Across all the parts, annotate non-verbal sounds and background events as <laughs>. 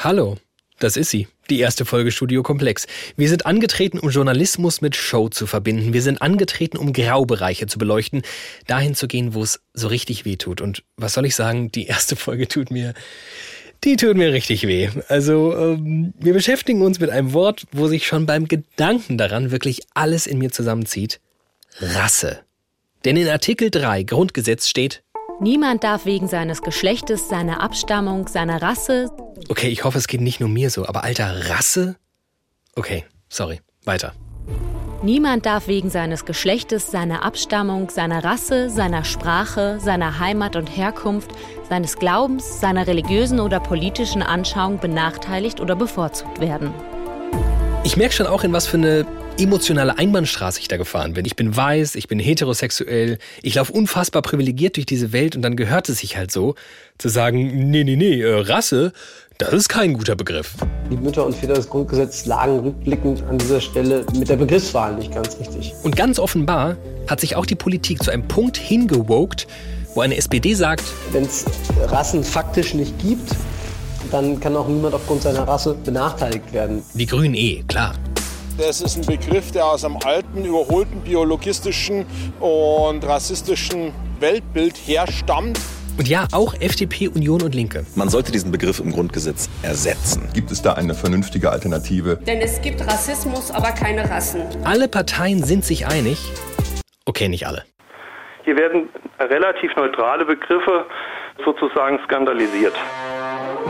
Hallo, das ist sie. Die erste Folge Studio Komplex. Wir sind angetreten, um Journalismus mit Show zu verbinden. Wir sind angetreten, um Graubereiche zu beleuchten, dahin zu gehen, wo es so richtig weh tut. Und was soll ich sagen? Die erste Folge tut mir, die tut mir richtig weh. Also, ähm, wir beschäftigen uns mit einem Wort, wo sich schon beim Gedanken daran wirklich alles in mir zusammenzieht. Rasse. Denn in Artikel 3 Grundgesetz steht, Niemand darf wegen seines Geschlechtes, seiner Abstammung, seiner Rasse. Okay, ich hoffe, es geht nicht nur mir so, aber alter, Rasse? Okay, sorry, weiter. Niemand darf wegen seines Geschlechtes, seiner Abstammung, seiner Rasse, seiner Sprache, seiner Heimat und Herkunft, seines Glaubens, seiner religiösen oder politischen Anschauung benachteiligt oder bevorzugt werden. Ich merke schon auch, in was für eine emotionale Einbahnstraße ich da gefahren bin. Ich bin weiß, ich bin heterosexuell, ich laufe unfassbar privilegiert durch diese Welt und dann gehört es sich halt so, zu sagen, nee, nee, nee, äh, Rasse, das ist kein guter Begriff. Die Mütter und Väter des Grundgesetzes lagen rückblickend an dieser Stelle mit der Begriffswahl nicht ganz richtig. Und ganz offenbar hat sich auch die Politik zu einem Punkt hingewogt, wo eine SPD sagt, wenn es Rassen faktisch nicht gibt, dann kann auch niemand aufgrund seiner Rasse benachteiligt werden. Die Grünen eh, klar. Das ist ein Begriff, der aus einem alten, überholten biologistischen und rassistischen Weltbild herstammt. Und ja, auch FDP, Union und Linke. Man sollte diesen Begriff im Grundgesetz ersetzen. Gibt es da eine vernünftige Alternative? Denn es gibt Rassismus, aber keine Rassen. Alle Parteien sind sich einig. Okay, nicht alle. Hier werden relativ neutrale Begriffe sozusagen skandalisiert.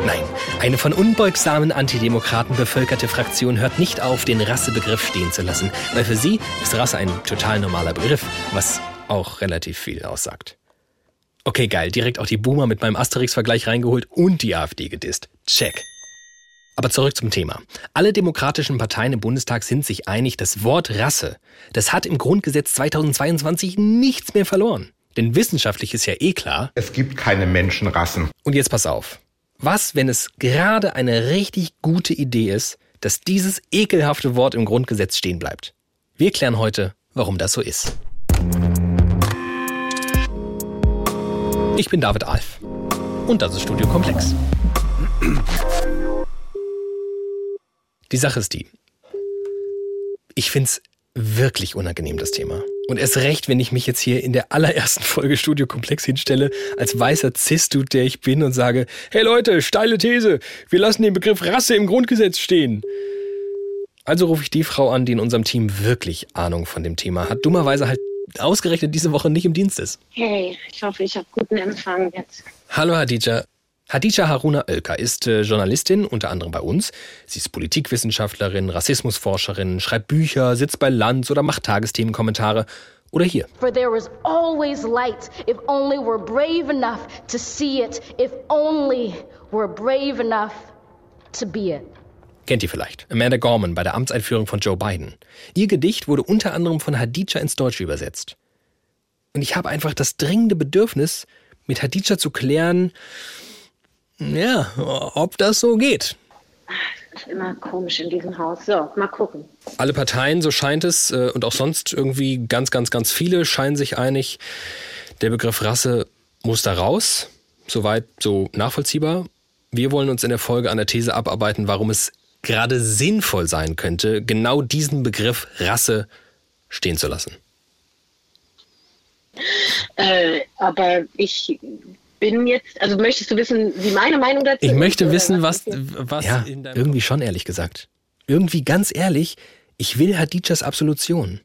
Nein, eine von unbeugsamen Antidemokraten bevölkerte Fraktion hört nicht auf, den Rassebegriff stehen zu lassen, weil für sie ist Rasse ein total normaler Begriff, was auch relativ viel aussagt. Okay, geil, direkt auch die Boomer mit meinem Asterix-Vergleich reingeholt und die AfD gedisst. Check. Aber zurück zum Thema. Alle demokratischen Parteien im Bundestag sind sich einig, das Wort Rasse, das hat im Grundgesetz 2022 nichts mehr verloren. Denn wissenschaftlich ist ja eh klar. Es gibt keine Menschenrassen. Und jetzt pass auf. Was, wenn es gerade eine richtig gute Idee ist, dass dieses ekelhafte Wort im Grundgesetz stehen bleibt? Wir klären heute, warum das so ist. Ich bin David Alf. Und das ist Studio Komplex. Die Sache ist die. Ich find's wirklich unangenehm, das Thema. Und erst recht, wenn ich mich jetzt hier in der allerersten Folge Studio Komplex hinstelle, als weißer Cis-Dude, der ich bin, und sage, hey Leute, steile These, wir lassen den Begriff Rasse im Grundgesetz stehen. Also rufe ich die Frau an, die in unserem Team wirklich Ahnung von dem Thema hat, dummerweise halt ausgerechnet diese Woche nicht im Dienst ist. Hey, ich hoffe, ich habe guten Empfang jetzt. Hallo Hadija. Hadija Haruna Oelker ist äh, Journalistin, unter anderem bei uns. Sie ist Politikwissenschaftlerin, Rassismusforscherin, schreibt Bücher, sitzt bei Lanz oder macht Tagesthemenkommentare. Oder hier. For there is always light if only we're brave enough to see it, if only we're brave enough to be it. Kennt ihr vielleicht? Amanda Gorman bei der Amtseinführung von Joe Biden. Ihr Gedicht wurde unter anderem von Hadija ins Deutsche übersetzt. Und ich habe einfach das dringende Bedürfnis, mit Hadija zu klären, ja, ob das so geht. Das ist immer komisch in diesem Haus. So, mal gucken. Alle Parteien, so scheint es, äh, und auch sonst irgendwie ganz, ganz, ganz viele scheinen sich einig, der Begriff Rasse muss da raus. Soweit so nachvollziehbar. Wir wollen uns in der Folge an der These abarbeiten, warum es gerade sinnvoll sein könnte, genau diesen Begriff Rasse stehen zu lassen. Äh, aber ich bin jetzt, also möchtest du wissen, wie meine Meinung dazu Ich möchte ist, wissen, was was, ja, irgendwie schon ehrlich gesagt. Irgendwie ganz ehrlich, ich will Hadijas Absolution.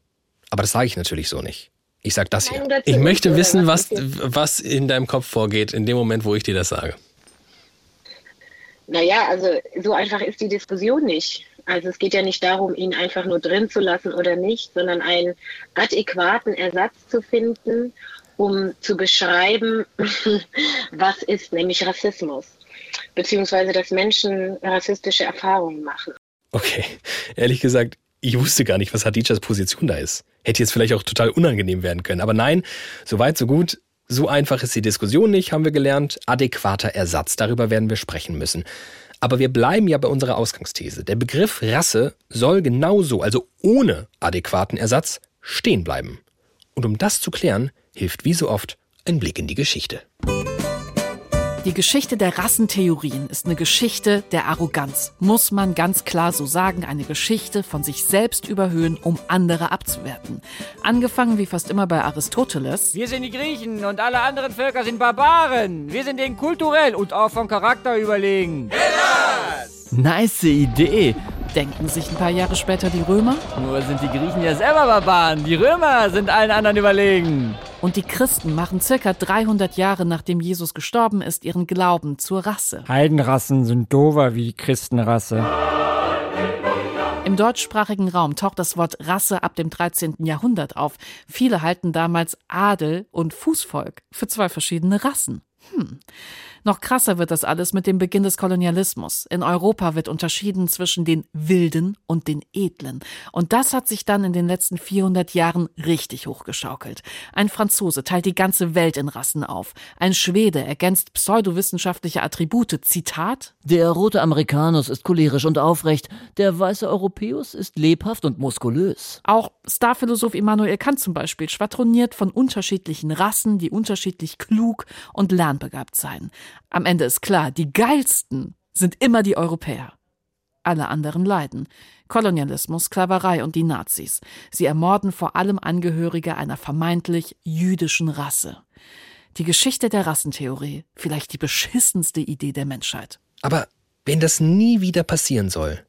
Aber das sage ich natürlich so nicht. Ich sage das hier. Ich möchte wissen, was was in deinem Kopf vorgeht, in dem Moment, wo ich dir das sage. Naja, also so einfach ist die Diskussion nicht. Also es geht ja nicht darum, ihn einfach nur drin zu lassen oder nicht, sondern einen adäquaten Ersatz zu finden, um zu beschreiben, <laughs> was ist nämlich Rassismus, beziehungsweise dass Menschen rassistische Erfahrungen machen. Okay, ehrlich gesagt, ich wusste gar nicht, was Hadijas Position da ist. Hätte jetzt vielleicht auch total unangenehm werden können. Aber nein, so weit, so gut. So einfach ist die Diskussion nicht, haben wir gelernt. Adäquater Ersatz, darüber werden wir sprechen müssen. Aber wir bleiben ja bei unserer Ausgangsthese. Der Begriff Rasse soll genauso, also ohne adäquaten Ersatz, stehen bleiben. Und um das zu klären, hilft wie so oft ein Blick in die Geschichte. Die Geschichte der Rassentheorien ist eine Geschichte der Arroganz. Muss man ganz klar so sagen, eine Geschichte von sich selbst überhöhen, um andere abzuwerten. Angefangen wie fast immer bei Aristoteles. Wir sind die Griechen und alle anderen Völker sind Barbaren. Wir sind denen kulturell und auch vom Charakter überlegen. Hellas! Nice Idee. Denken sich ein paar Jahre später die Römer? Nur sind die Griechen ja selber Barbaren. Die Römer sind allen anderen überlegen. Und die Christen machen circa 300 Jahre nachdem Jesus gestorben ist ihren Glauben zur Rasse. Heidenrassen sind dover wie die Christenrasse. Im deutschsprachigen Raum taucht das Wort Rasse ab dem 13. Jahrhundert auf. Viele halten damals Adel und Fußvolk für zwei verschiedene Rassen. Hm. Noch krasser wird das alles mit dem Beginn des Kolonialismus. In Europa wird unterschieden zwischen den Wilden und den Edlen. Und das hat sich dann in den letzten 400 Jahren richtig hochgeschaukelt. Ein Franzose teilt die ganze Welt in Rassen auf. Ein Schwede ergänzt pseudowissenschaftliche Attribute. Zitat: Der rote Amerikanus ist cholerisch und aufrecht. Der weiße Europäus ist lebhaft und muskulös. Auch Starphilosoph Immanuel Kant zum Beispiel schwadroniert von unterschiedlichen Rassen, die unterschiedlich klug und lernbegabt seien. Am Ende ist klar, die geilsten sind immer die Europäer. Alle anderen leiden. Kolonialismus, Sklaverei und die Nazis. Sie ermorden vor allem Angehörige einer vermeintlich jüdischen Rasse. Die Geschichte der Rassentheorie, vielleicht die beschissenste Idee der Menschheit. Aber wenn das nie wieder passieren soll,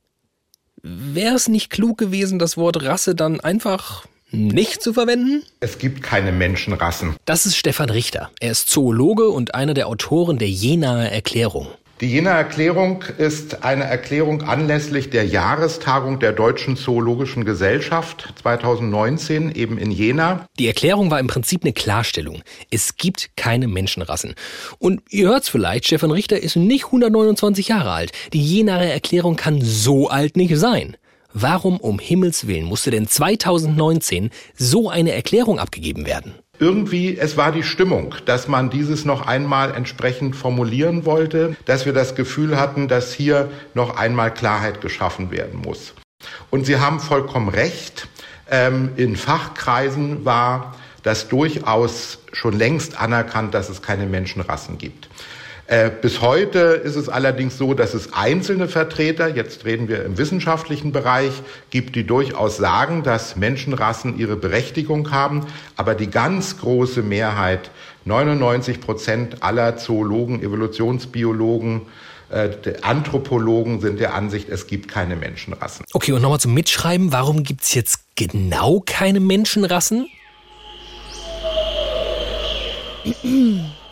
wäre es nicht klug gewesen, das Wort Rasse dann einfach nicht zu verwenden? Es gibt keine Menschenrassen. Das ist Stefan Richter. Er ist Zoologe und einer der Autoren der Jenaer Erklärung. Die Jenaer Erklärung ist eine Erklärung anlässlich der Jahrestagung der Deutschen Zoologischen Gesellschaft 2019 eben in Jena. Die Erklärung war im Prinzip eine Klarstellung. Es gibt keine Menschenrassen. Und ihr hört's vielleicht, Stefan Richter ist nicht 129 Jahre alt. Die Jenaer Erklärung kann so alt nicht sein. Warum um Himmels Willen musste denn 2019 so eine Erklärung abgegeben werden? Irgendwie, es war die Stimmung, dass man dieses noch einmal entsprechend formulieren wollte, dass wir das Gefühl hatten, dass hier noch einmal Klarheit geschaffen werden muss. Und Sie haben vollkommen recht, ähm, in Fachkreisen war das durchaus schon längst anerkannt, dass es keine Menschenrassen gibt. Äh, bis heute ist es allerdings so, dass es einzelne Vertreter, jetzt reden wir im wissenschaftlichen Bereich, gibt, die durchaus sagen, dass Menschenrassen ihre Berechtigung haben. Aber die ganz große Mehrheit, 99 Prozent aller Zoologen, Evolutionsbiologen, äh, Anthropologen sind der Ansicht, es gibt keine Menschenrassen. Okay, und nochmal zum Mitschreiben, warum gibt es jetzt genau keine Menschenrassen? <clears throat>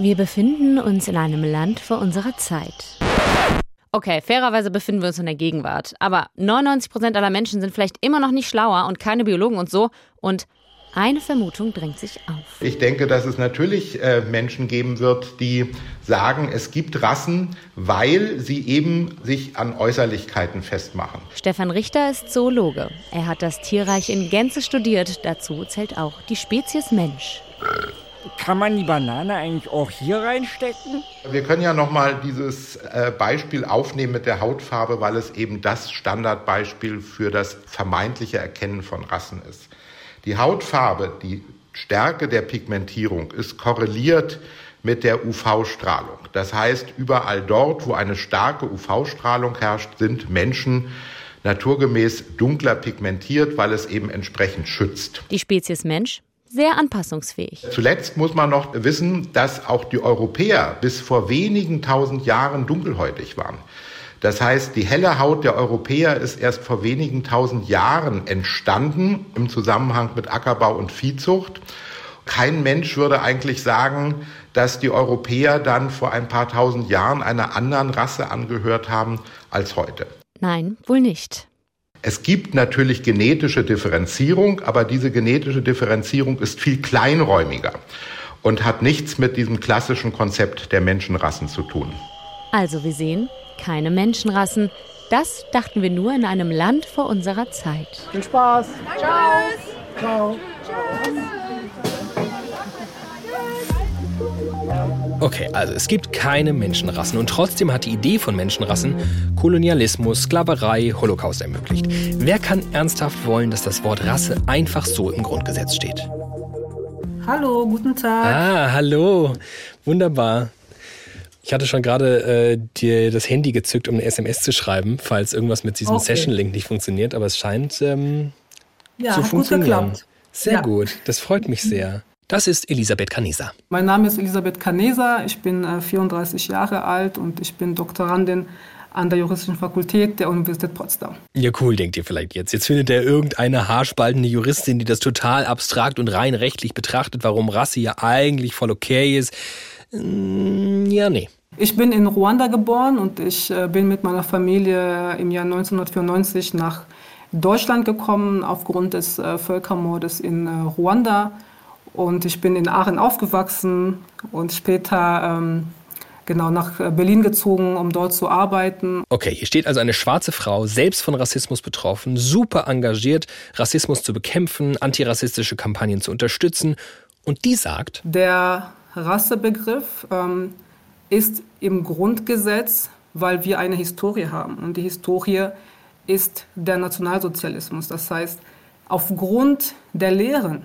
Wir befinden uns in einem Land vor unserer Zeit. Okay, fairerweise befinden wir uns in der Gegenwart. Aber 99 Prozent aller Menschen sind vielleicht immer noch nicht schlauer und keine Biologen und so. Und eine Vermutung drängt sich auf. Ich denke, dass es natürlich äh, Menschen geben wird, die sagen, es gibt Rassen, weil sie eben sich an Äußerlichkeiten festmachen. Stefan Richter ist Zoologe. Er hat das Tierreich in Gänze studiert. Dazu zählt auch die Spezies Mensch. Kann man die Banane eigentlich auch hier reinstecken? Wir können ja noch mal dieses äh, Beispiel aufnehmen mit der Hautfarbe, weil es eben das Standardbeispiel für das vermeintliche Erkennen von Rassen ist. Die Hautfarbe, die Stärke der Pigmentierung ist korreliert mit der UV-Strahlung. Das heißt, überall dort, wo eine starke UV-Strahlung herrscht, sind Menschen naturgemäß dunkler pigmentiert, weil es eben entsprechend schützt. Die Spezies Mensch sehr anpassungsfähig. Zuletzt muss man noch wissen, dass auch die Europäer bis vor wenigen tausend Jahren dunkelhäutig waren. Das heißt, die helle Haut der Europäer ist erst vor wenigen tausend Jahren entstanden im Zusammenhang mit Ackerbau und Viehzucht. Kein Mensch würde eigentlich sagen, dass die Europäer dann vor ein paar tausend Jahren einer anderen Rasse angehört haben als heute. Nein, wohl nicht. Es gibt natürlich genetische Differenzierung, aber diese genetische Differenzierung ist viel kleinräumiger und hat nichts mit diesem klassischen Konzept der Menschenrassen zu tun. Also wir sehen, keine Menschenrassen. Das dachten wir nur in einem Land vor unserer Zeit. Viel Spaß. Tschüss. Ciao. Okay, also es gibt keine Menschenrassen und trotzdem hat die Idee von Menschenrassen Kolonialismus, Sklaverei, Holocaust ermöglicht. Wer kann ernsthaft wollen, dass das Wort Rasse einfach so im Grundgesetz steht? Hallo, guten Tag. Ah, hallo. Wunderbar. Ich hatte schon gerade äh, dir das Handy gezückt, um eine SMS zu schreiben, falls irgendwas mit diesem okay. Session-Link nicht funktioniert, aber es scheint ähm, ja, zu funktionieren. Sehr ja. gut, das freut mich sehr. Das ist Elisabeth Canesa. Mein Name ist Elisabeth Canesa, ich bin äh, 34 Jahre alt und ich bin Doktorandin an der Juristischen Fakultät der Universität Potsdam. Ja, cool, denkt ihr vielleicht jetzt. Jetzt findet er irgendeine haarspaltende Juristin, die das total abstrakt und rein rechtlich betrachtet, warum Rasse ja eigentlich voll okay ist. Mm, ja, nee. Ich bin in Ruanda geboren und ich äh, bin mit meiner Familie im Jahr 1994 nach Deutschland gekommen aufgrund des äh, Völkermordes in äh, Ruanda. Und ich bin in Aachen aufgewachsen und später ähm, genau nach Berlin gezogen, um dort zu arbeiten. Okay, hier steht also eine schwarze Frau, selbst von Rassismus betroffen, super engagiert, Rassismus zu bekämpfen, antirassistische Kampagnen zu unterstützen. Und die sagt, der Rassebegriff ähm, ist im Grundgesetz, weil wir eine Historie haben. Und die Historie ist der Nationalsozialismus. Das heißt, aufgrund der Lehren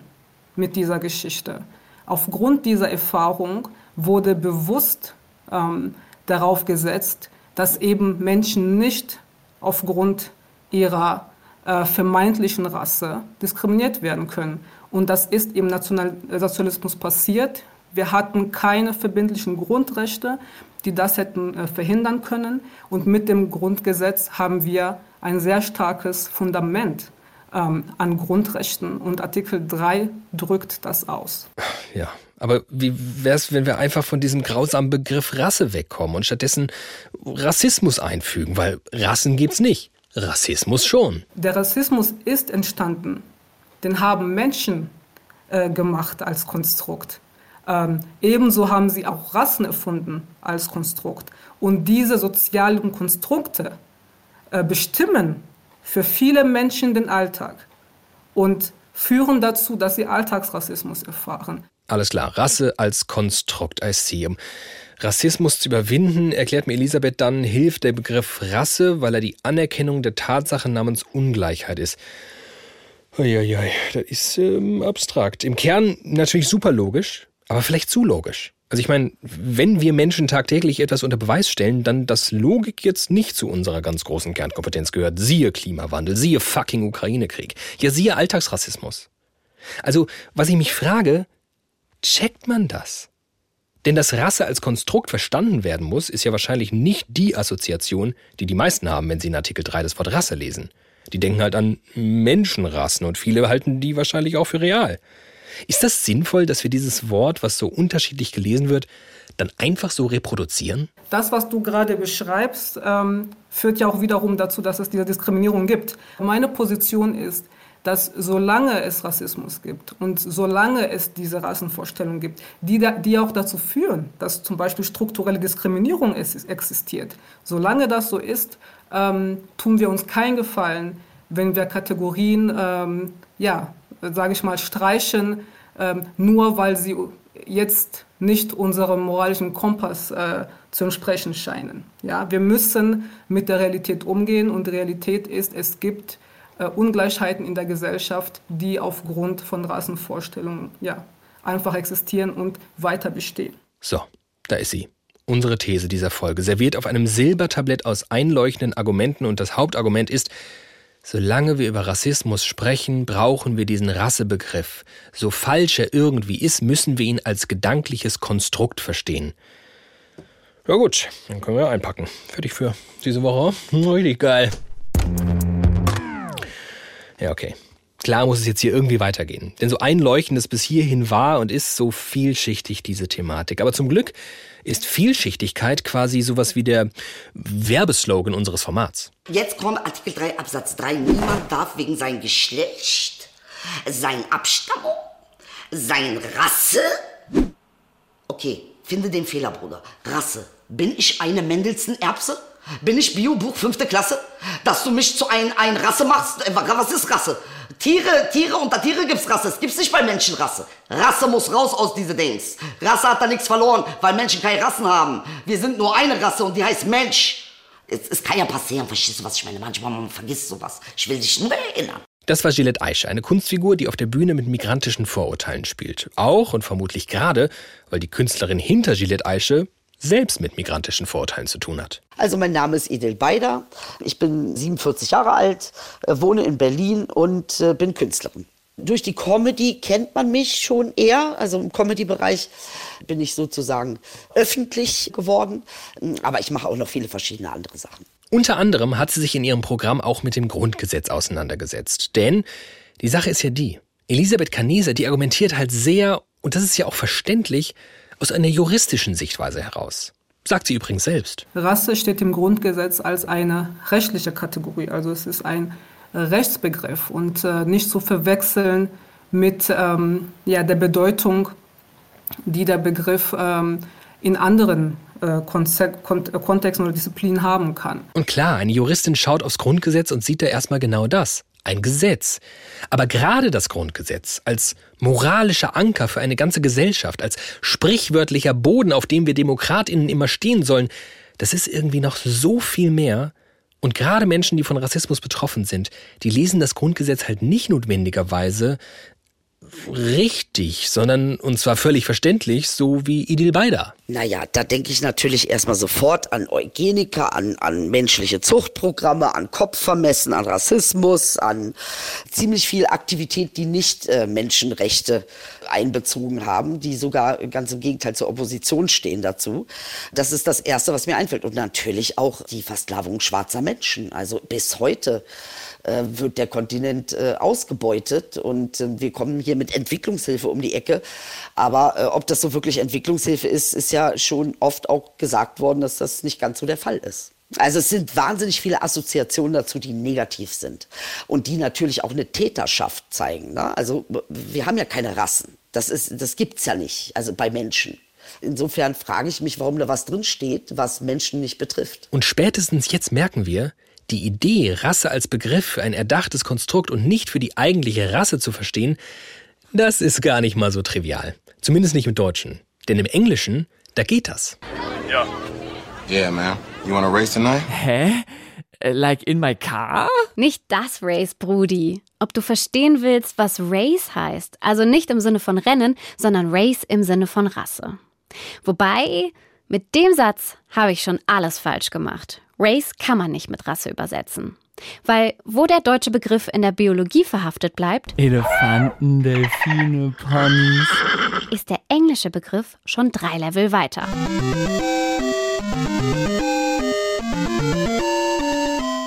mit dieser Geschichte, aufgrund dieser Erfahrung wurde bewusst ähm, darauf gesetzt, dass eben Menschen nicht aufgrund ihrer äh, vermeintlichen Rasse diskriminiert werden können. Und das ist im Nationalsozialismus passiert. Wir hatten keine verbindlichen Grundrechte, die das hätten äh, verhindern können. Und mit dem Grundgesetz haben wir ein sehr starkes Fundament ähm, an Grundrechten. Und Artikel 3 drückt das aus. Ja, aber wie wäre es, wenn wir einfach von diesem grausamen Begriff Rasse wegkommen und stattdessen Rassismus einfügen? Weil Rassen gibt es nicht. Rassismus schon. Der Rassismus ist entstanden. Den haben Menschen äh, gemacht als Konstrukt. Ähm, ebenso haben sie auch Rassen erfunden als Konstrukt. Und diese sozialen Konstrukte äh, bestimmen für viele Menschen den Alltag und führen dazu, dass sie Alltagsrassismus erfahren. Alles klar, Rasse als Konstrukt, I see. Um Rassismus zu überwinden, erklärt mir Elisabeth dann, hilft der Begriff Rasse, weil er die Anerkennung der Tatsache namens Ungleichheit ist. Uiuiui, das ist ähm, abstrakt. Im Kern natürlich super logisch, aber vielleicht zu logisch. Also ich meine, wenn wir Menschen tagtäglich etwas unter Beweis stellen, dann dass Logik jetzt nicht zu unserer ganz großen Kernkompetenz gehört. Siehe Klimawandel, siehe fucking Ukraine-Krieg. Ja, siehe Alltagsrassismus. Also, was ich mich frage, checkt man das? Denn dass Rasse als Konstrukt verstanden werden muss, ist ja wahrscheinlich nicht die Assoziation, die die meisten haben, wenn sie in Artikel 3 das Wort Rasse lesen. Die denken halt an Menschenrassen und viele halten die wahrscheinlich auch für real. Ist das sinnvoll, dass wir dieses Wort, was so unterschiedlich gelesen wird, dann einfach so reproduzieren? Das, was du gerade beschreibst, ähm, führt ja auch wiederum dazu, dass es diese Diskriminierung gibt. Meine Position ist, dass solange es Rassismus gibt und solange es diese Rassenvorstellungen gibt, die, da, die auch dazu führen, dass zum Beispiel strukturelle Diskriminierung existiert, solange das so ist, ähm, tun wir uns keinen Gefallen, wenn wir Kategorien, ähm, ja, sage ich mal, streichen, ähm, nur weil sie jetzt nicht unserem moralischen Kompass äh, zu entsprechen scheinen. Ja, wir müssen mit der Realität umgehen und die Realität ist, es gibt äh, Ungleichheiten in der Gesellschaft, die aufgrund von Rassenvorstellungen ja, einfach existieren und weiter bestehen. So, da ist sie. Unsere These dieser Folge, serviert auf einem Silbertablett aus einleuchtenden Argumenten und das Hauptargument ist, Solange wir über Rassismus sprechen, brauchen wir diesen Rassebegriff. So falsch er irgendwie ist, müssen wir ihn als gedankliches Konstrukt verstehen. Ja gut, dann können wir einpacken. Fertig für diese Woche. Richtig geil. Ja, okay. Klar muss es jetzt hier irgendwie weitergehen. Denn so einleuchtend es bis hierhin war und ist so vielschichtig diese Thematik. Aber zum Glück ist Vielschichtigkeit quasi sowas wie der Werbeslogan unseres Formats. Jetzt kommt Artikel 3 Absatz 3. Niemand darf wegen sein Geschlecht, sein Abstammung, sein Rasse. Okay, finde den Fehler, Bruder. Rasse. Bin ich eine Mendelssohn-Erbse? Bin ich Biobuch fünfte Klasse? Dass du mich zu ein, ein Rasse machst? Äh, was ist Rasse? Tiere, Tiere, unter Tiere gibt's Rasse. Es gibt's nicht bei Menschen Rasse. Rasse muss raus aus diese Dings. Rasse hat da nichts verloren, weil Menschen keine Rassen haben. Wir sind nur eine Rasse und die heißt Mensch. Es, es kann ja passieren, verstehst du, was ich meine? Manchmal man vergisst sowas. Ich will dich nur erinnern. Das war Gillette Aische, eine Kunstfigur, die auf der Bühne mit migrantischen Vorurteilen spielt. Auch und vermutlich gerade, weil die Künstlerin hinter Gillette Aische selbst mit migrantischen Vorurteilen zu tun hat. Also mein Name ist Edel Beider. Ich bin 47 Jahre alt, äh, wohne in Berlin und äh, bin Künstlerin. Durch die Comedy kennt man mich schon eher. Also im Comedy-Bereich bin ich sozusagen öffentlich geworden. Aber ich mache auch noch viele verschiedene andere Sachen. Unter anderem hat sie sich in ihrem Programm auch mit dem Grundgesetz auseinandergesetzt. Denn die Sache ist ja die, Elisabeth Caneser, die argumentiert halt sehr, und das ist ja auch verständlich, aus einer juristischen Sichtweise heraus. Sagt sie übrigens selbst. Rasse steht im Grundgesetz als eine rechtliche Kategorie. Also es ist ein Rechtsbegriff und äh, nicht zu verwechseln mit ähm, ja, der Bedeutung, die der Begriff ähm, in anderen äh, Kontexten oder Disziplinen haben kann. Und klar, eine Juristin schaut aufs Grundgesetz und sieht da erstmal genau das. Ein Gesetz. Aber gerade das Grundgesetz als moralischer Anker für eine ganze Gesellschaft, als sprichwörtlicher Boden, auf dem wir Demokratinnen immer stehen sollen, das ist irgendwie noch so viel mehr und gerade Menschen, die von Rassismus betroffen sind, die lesen das Grundgesetz halt nicht notwendigerweise richtig, sondern und zwar völlig verständlich, so wie Idil Beider. Naja, da denke ich natürlich erstmal sofort an Eugeniker, an, an menschliche Zuchtprogramme, an Kopfvermessen, an Rassismus, an ziemlich viel Aktivität, die nicht äh, Menschenrechte einbezogen haben, die sogar ganz im Gegenteil zur Opposition stehen dazu. Das ist das Erste, was mir einfällt. Und natürlich auch die Versklavung schwarzer Menschen. Also bis heute äh, wird der Kontinent äh, ausgebeutet und äh, wir kommen hier mit Entwicklungshilfe um die Ecke. Aber äh, ob das so wirklich Entwicklungshilfe ist, ist ja schon oft auch gesagt worden, dass das nicht ganz so der Fall ist. Also es sind wahnsinnig viele Assoziationen dazu, die negativ sind und die natürlich auch eine Täterschaft zeigen. Ne? Also wir haben ja keine Rassen. Das, ist, das gibt's ja nicht, also bei Menschen. Insofern frage ich mich, warum da was drinsteht, was Menschen nicht betrifft. Und spätestens jetzt merken wir, die Idee, Rasse als Begriff für ein erdachtes Konstrukt und nicht für die eigentliche Rasse zu verstehen, das ist gar nicht mal so trivial. Zumindest nicht im Deutschen. Denn im Englischen, da geht das. Ja. Yeah, man. You wanna race tonight? Hä? Äh, like in my car? Nicht das Race, Brudi. Ob du verstehen willst, was Race heißt, also nicht im Sinne von Rennen, sondern Race im Sinne von Rasse. Wobei, mit dem Satz habe ich schon alles falsch gemacht. Race kann man nicht mit Rasse übersetzen. Weil wo der deutsche Begriff in der Biologie verhaftet bleibt, Elefanten, Delfine, Ponys, ist der englische Begriff schon drei Level weiter.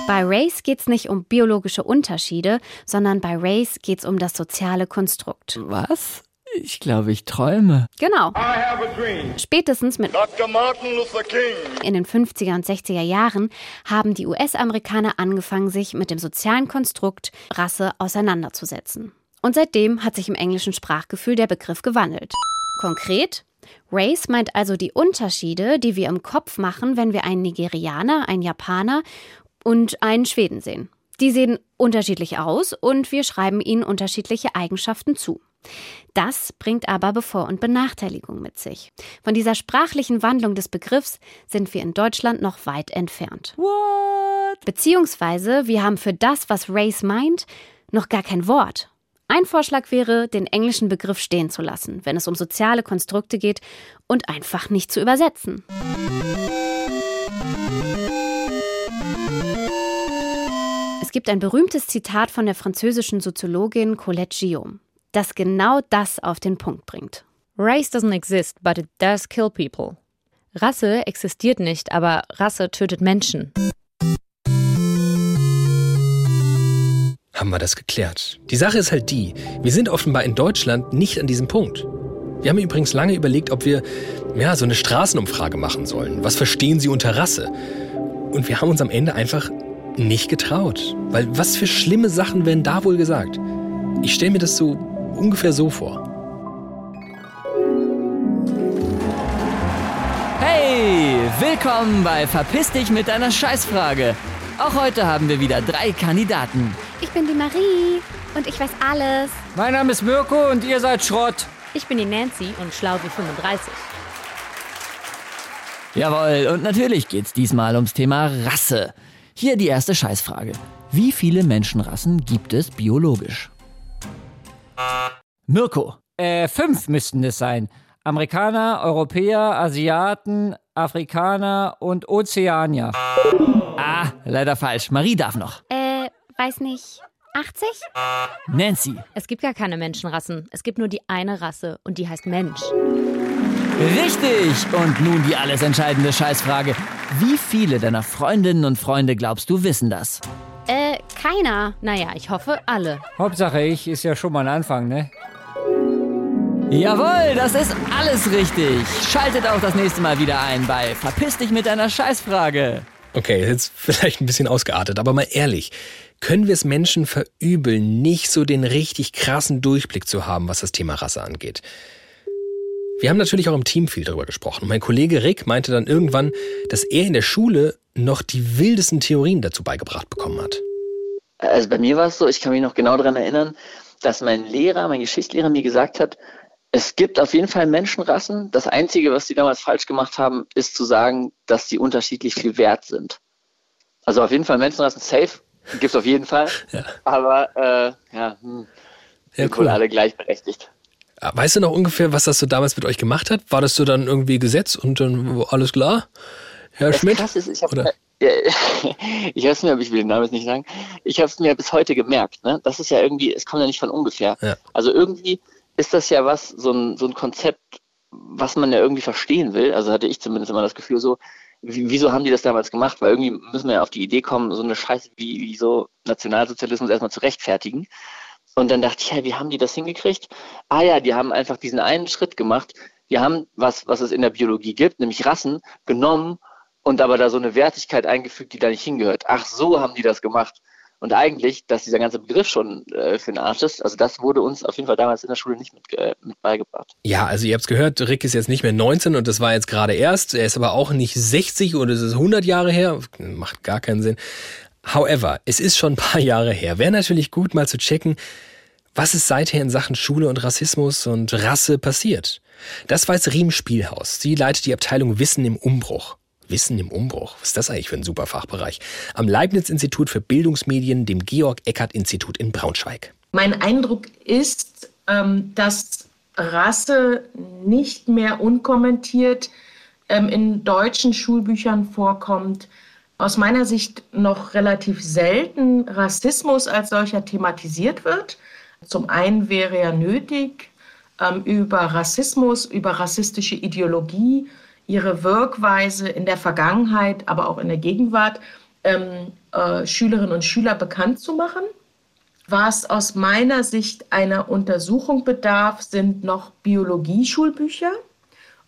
Bei Race geht es nicht um biologische Unterschiede, sondern bei Race geht es um das soziale Konstrukt. Was? Ich glaube, ich träume. Genau. Spätestens mit in den 50er und 60er Jahren haben die US-Amerikaner angefangen, sich mit dem sozialen Konstrukt Rasse auseinanderzusetzen. Und seitdem hat sich im englischen Sprachgefühl der Begriff gewandelt. Konkret, Race meint also die Unterschiede, die wir im Kopf machen, wenn wir einen Nigerianer, einen Japaner und einen Schweden sehen. Die sehen unterschiedlich aus und wir schreiben ihnen unterschiedliche Eigenschaften zu. Das bringt aber Bevor- und Benachteiligung mit sich. Von dieser sprachlichen Wandlung des Begriffs sind wir in Deutschland noch weit entfernt. What? Beziehungsweise wir haben für das, was Race meint, noch gar kein Wort. Ein Vorschlag wäre, den englischen Begriff stehen zu lassen, wenn es um soziale Konstrukte geht und einfach nicht zu übersetzen. Es gibt ein berühmtes Zitat von der französischen Soziologin Colette Guillaume das genau das auf den Punkt bringt. Race doesn't exist, but it does kill people. Rasse existiert nicht, aber Rasse tötet Menschen. Haben wir das geklärt. Die Sache ist halt die, wir sind offenbar in Deutschland nicht an diesem Punkt. Wir haben übrigens lange überlegt, ob wir ja, so eine Straßenumfrage machen sollen. Was verstehen Sie unter Rasse? Und wir haben uns am Ende einfach nicht getraut. Weil was für schlimme Sachen werden da wohl gesagt? Ich stelle mir das so ungefähr so vor. Hey, willkommen bei Verpiss dich mit deiner Scheißfrage. Auch heute haben wir wieder drei Kandidaten. Ich bin die Marie und ich weiß alles. Mein Name ist Mirko und ihr seid Schrott. Ich bin die Nancy und schlau wie 35. Jawohl, und natürlich geht's diesmal ums Thema Rasse. Hier die erste Scheißfrage. Wie viele Menschenrassen gibt es biologisch? Mirko. Äh, fünf müssten es sein. Amerikaner, Europäer, Asiaten, Afrikaner und Ozeanier. Ah, leider falsch. Marie darf noch. Äh, weiß nicht. 80? Nancy. Es gibt gar keine Menschenrassen. Es gibt nur die eine Rasse und die heißt Mensch. Richtig! Und nun die alles entscheidende Scheißfrage. Wie viele deiner Freundinnen und Freunde glaubst du wissen das? Äh, keiner. Naja, ich hoffe alle. Hauptsache ich ist ja schon mal ein Anfang, ne? Jawohl, das ist alles richtig. Schaltet auch das nächste Mal wieder ein bei Verpiss dich mit deiner Scheißfrage. Okay, jetzt <laughs> vielleicht ein bisschen ausgeartet, aber mal ehrlich. Können wir es Menschen verübeln, nicht so den richtig krassen Durchblick zu haben, was das Thema Rasse angeht? Wir haben natürlich auch im Team viel darüber gesprochen. Mein Kollege Rick meinte dann irgendwann, dass er in der Schule noch die wildesten Theorien dazu beigebracht bekommen hat. Also bei mir war es so, ich kann mich noch genau daran erinnern, dass mein Lehrer, mein Geschichtslehrer mir gesagt hat, es gibt auf jeden Fall Menschenrassen. Das Einzige, was sie damals falsch gemacht haben, ist zu sagen, dass sie unterschiedlich viel wert sind. Also auf jeden Fall Menschenrassen safe, gibt es auf jeden Fall. <laughs> Ja. Aber äh, ja, hm, ja, sind cool. wohl alle gleichberechtigt. Ah, weißt du noch ungefähr, was das so damals mit euch gemacht hat? War das so dann irgendwie Gesetz und dann alles klar? Herr das Schmidt? Ist, ich habe ja, <laughs> ich es mir, aber ich will den Namen jetzt nicht sagen, ich habe es mir bis heute gemerkt. Ne? Das ist ja irgendwie, es kommt ja nicht von ungefähr. Ja. Also irgendwie ist das ja was, so ein, so ein Konzept, was man ja irgendwie verstehen will. Also hatte ich zumindest immer das Gefühl so, wieso haben die das damals gemacht? Weil irgendwie müssen wir ja auf die Idee kommen, so eine Scheiße wie, wie so Nationalsozialismus erstmal zu rechtfertigen. Und dann dachte ich, hey, wie haben die das hingekriegt? Ah ja, die haben einfach diesen einen Schritt gemacht. Die haben was, was es in der Biologie gibt, nämlich Rassen, genommen und aber da so eine Wertigkeit eingefügt, die da nicht hingehört. Ach, so haben die das gemacht. Und eigentlich, dass dieser ganze Begriff schon äh, für den Arsch ist, also das wurde uns auf jeden Fall damals in der Schule nicht mit, äh, mit beigebracht. Ja, also ihr habt es gehört, Rick ist jetzt nicht mehr 19 und das war jetzt gerade erst. Er ist aber auch nicht 60 oder es ist 100 Jahre her. Macht gar keinen Sinn. However, es ist schon ein paar Jahre her. Wäre natürlich gut, mal zu checken, was ist seither in Sachen Schule und Rassismus und Rasse passiert. Das weiß Riem Spielhaus. Sie leitet die Abteilung Wissen im Umbruch. Wissen im Umbruch. Was ist das eigentlich für ein super Fachbereich? Am Leibniz-Institut für Bildungsmedien, dem Georg-Eckert-Institut in Braunschweig. Mein Eindruck ist, ähm, dass Rasse nicht mehr unkommentiert ähm, in deutschen Schulbüchern vorkommt. Aus meiner Sicht noch relativ selten Rassismus als solcher thematisiert wird. Zum einen wäre ja nötig, ähm, über Rassismus, über rassistische Ideologie, ihre Wirkweise in der Vergangenheit, aber auch in der Gegenwart ähm, äh, Schülerinnen und Schüler bekannt zu machen. Was aus meiner Sicht einer Untersuchung bedarf, sind noch Biologie-Schulbücher,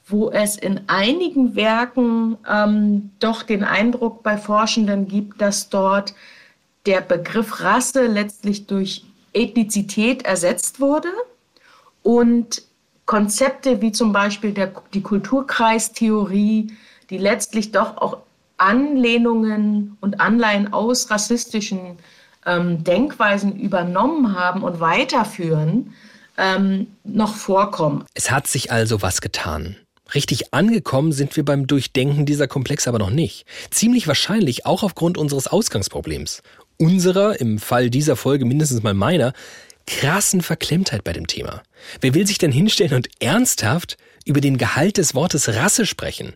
wo es in einigen Werken ähm, doch den Eindruck bei Forschenden gibt, dass dort der Begriff Rasse letztlich durch Ethnizität ersetzt wurde und Konzepte wie zum Beispiel der, die Kulturkreistheorie, die letztlich doch auch Anlehnungen und Anleihen aus rassistischen ähm, Denkweisen übernommen haben und weiterführen, ähm, noch vorkommen. Es hat sich also was getan. Richtig angekommen sind wir beim Durchdenken dieser Komplexe aber noch nicht. Ziemlich wahrscheinlich auch aufgrund unseres Ausgangsproblems. Unserer, im Fall dieser Folge mindestens mal meiner, krassen Verklemmtheit bei dem Thema. Wer will sich denn hinstellen und ernsthaft über den Gehalt des Wortes Rasse sprechen?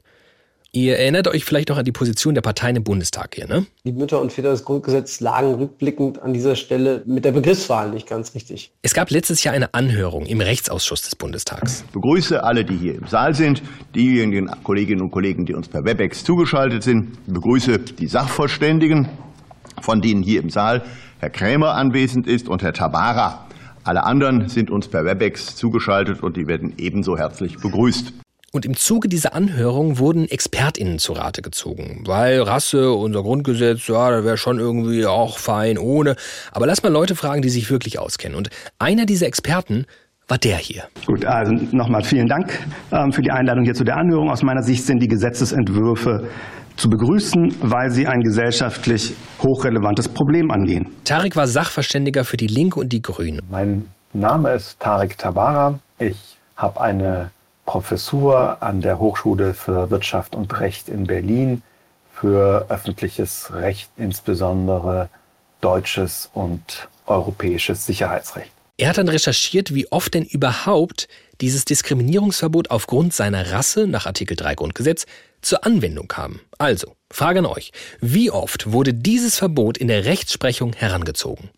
Ihr erinnert euch vielleicht noch an die Position der Parteien im Bundestag hier, ne? Die Mütter und Väter des Grundgesetzes lagen rückblickend an dieser Stelle mit der Begriffswahl nicht ganz richtig. Es gab letztes Jahr eine Anhörung im Rechtsausschuss des Bundestags. Ich begrüße alle, die hier im Saal sind, diejenigen Kolleginnen und Kollegen, die uns per Webex zugeschaltet sind. Ich begrüße die Sachverständigen, von denen hier im Saal Herr Krämer anwesend ist und Herr Tabara. Alle anderen sind uns per Webex zugeschaltet und die werden ebenso herzlich begrüßt. Und im Zuge dieser Anhörung wurden ExpertInnen zu Rate gezogen. Weil Rasse, unser Grundgesetz, ja, da wäre schon irgendwie auch fein ohne. Aber lass mal Leute fragen, die sich wirklich auskennen. Und einer dieser Experten war der hier. Gut, also nochmal vielen Dank ähm, für die Einladung hier zu der Anhörung. Aus meiner Sicht sind die Gesetzesentwürfe zu begrüßen, weil sie ein gesellschaftlich hochrelevantes Problem angehen. Tarek war Sachverständiger für die Linke und die Grünen. Mein Name ist Tarek Tabara. Ich habe eine Professur an der Hochschule für Wirtschaft und Recht in Berlin für öffentliches Recht, insbesondere deutsches und europäisches Sicherheitsrecht. Er hat dann recherchiert, wie oft denn überhaupt dieses Diskriminierungsverbot aufgrund seiner Rasse nach Artikel 3 Grundgesetz zur Anwendung kam. Also, Frage an euch. Wie oft wurde dieses Verbot in der Rechtsprechung herangezogen?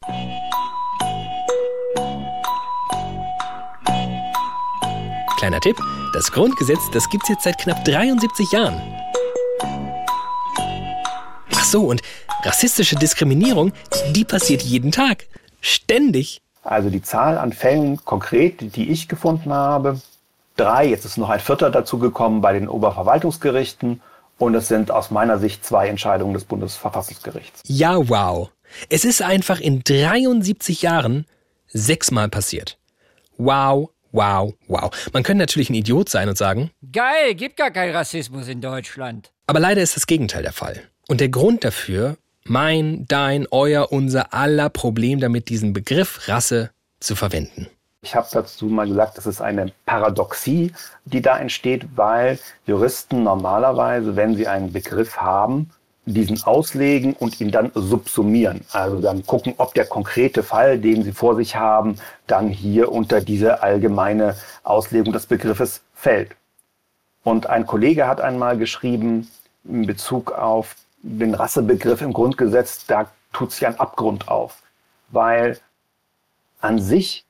Kleiner Tipp, das Grundgesetz, das gibt's jetzt seit knapp 73 Jahren. Ach so, und rassistische Diskriminierung, die passiert jeden Tag. Ständig. Also die Zahl an Fällen konkret, die ich gefunden habe, drei, jetzt ist noch ein vierter dazugekommen bei den Oberverwaltungsgerichten und es sind aus meiner Sicht zwei Entscheidungen des Bundesverfassungsgerichts. Ja, wow. Es ist einfach in 73 Jahren sechsmal passiert. Wow, wow, wow. Man könnte natürlich ein Idiot sein und sagen, geil, gibt gar keinen Rassismus in Deutschland. Aber leider ist das Gegenteil der Fall. Und der Grund dafür mein, dein, euer, unser aller Problem damit, diesen Begriff Rasse zu verwenden. Ich habe dazu mal gesagt, das ist eine Paradoxie, die da entsteht, weil Juristen normalerweise, wenn sie einen Begriff haben, diesen auslegen und ihn dann subsumieren. Also dann gucken, ob der konkrete Fall, den sie vor sich haben, dann hier unter diese allgemeine Auslegung des Begriffes fällt. Und ein Kollege hat einmal geschrieben in Bezug auf den Rassebegriff im Grundgesetz, da tut sich ein Abgrund auf. Weil an sich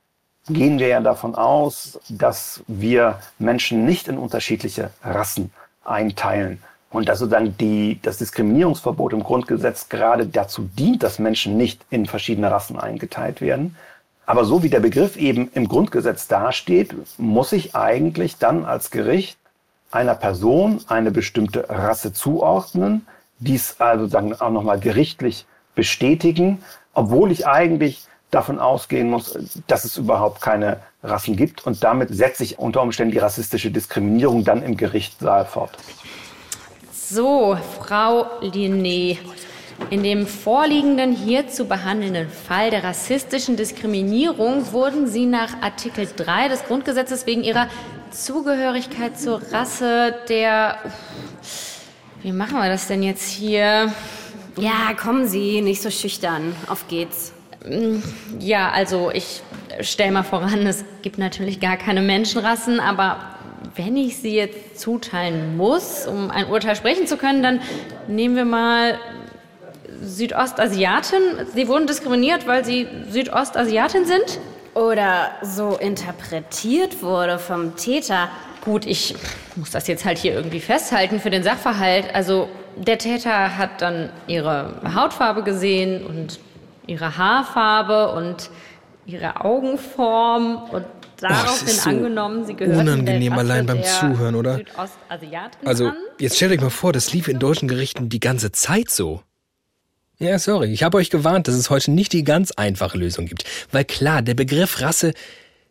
gehen wir ja davon aus, dass wir Menschen nicht in unterschiedliche Rassen einteilen. Und dass sozusagen die, das Diskriminierungsverbot im Grundgesetz gerade dazu dient, dass Menschen nicht in verschiedene Rassen eingeteilt werden. Aber so wie der Begriff eben im Grundgesetz dasteht, muss ich eigentlich dann als Gericht einer Person eine bestimmte Rasse zuordnen, dies also dann auch nochmal gerichtlich bestätigen, obwohl ich eigentlich davon ausgehen muss, dass es überhaupt keine Rassen gibt. Und damit setze ich unter Umständen die rassistische Diskriminierung dann im Gerichtssaal fort. So, Frau Linné, in dem vorliegenden hier zu behandelnden Fall der rassistischen Diskriminierung wurden Sie nach Artikel 3 des Grundgesetzes wegen Ihrer Zugehörigkeit zur Rasse der wie machen wir das denn jetzt hier? Ja, kommen Sie, nicht so schüchtern. Auf geht's. Mm, ja, also ich stelle mal voran, es gibt natürlich gar keine Menschenrassen, aber wenn ich sie jetzt zuteilen muss, um ein Urteil sprechen zu können, dann nehmen wir mal Südostasiaten. Sie wurden diskriminiert, weil sie Südostasiatin sind? Oder so interpretiert wurde vom Täter. Gut, ich muss das jetzt halt hier irgendwie festhalten für den Sachverhalt. Also der Täter hat dann ihre Hautfarbe gesehen und ihre Haarfarbe und ihre Augenform und daraufhin oh, so angenommen, sie gehört unangenehm allein beim Zuhören, oder? Also jetzt stellt euch mal vor, das lief in deutschen Gerichten die ganze Zeit so. Ja, sorry, ich habe euch gewarnt, dass es heute nicht die ganz einfache Lösung gibt, weil klar, der Begriff Rasse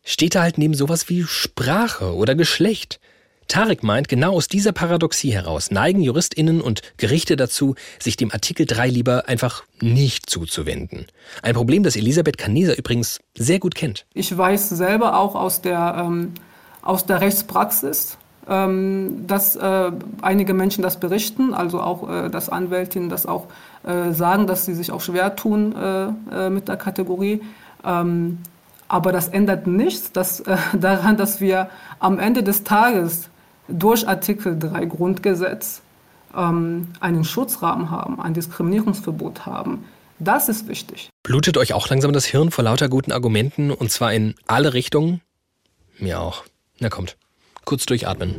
steht da halt neben sowas wie Sprache oder Geschlecht. Tarek meint, genau aus dieser Paradoxie heraus neigen JuristInnen und Gerichte dazu, sich dem Artikel 3 lieber einfach nicht zuzuwenden. Ein Problem, das Elisabeth Kaneser übrigens sehr gut kennt. Ich weiß selber auch aus der, ähm, aus der Rechtspraxis, ähm, dass äh, einige Menschen das berichten, also auch, äh, dass Anwältinnen das auch äh, sagen, dass sie sich auch schwer tun äh, äh, mit der Kategorie. Ähm, aber das ändert nichts dass, äh, <laughs> daran, dass wir am Ende des Tages durch Artikel 3 Grundgesetz ähm, einen Schutzrahmen haben, ein Diskriminierungsverbot haben. Das ist wichtig. Blutet euch auch langsam das Hirn vor lauter guten Argumenten und zwar in alle Richtungen? Mir auch. Na kommt, kurz durchatmen.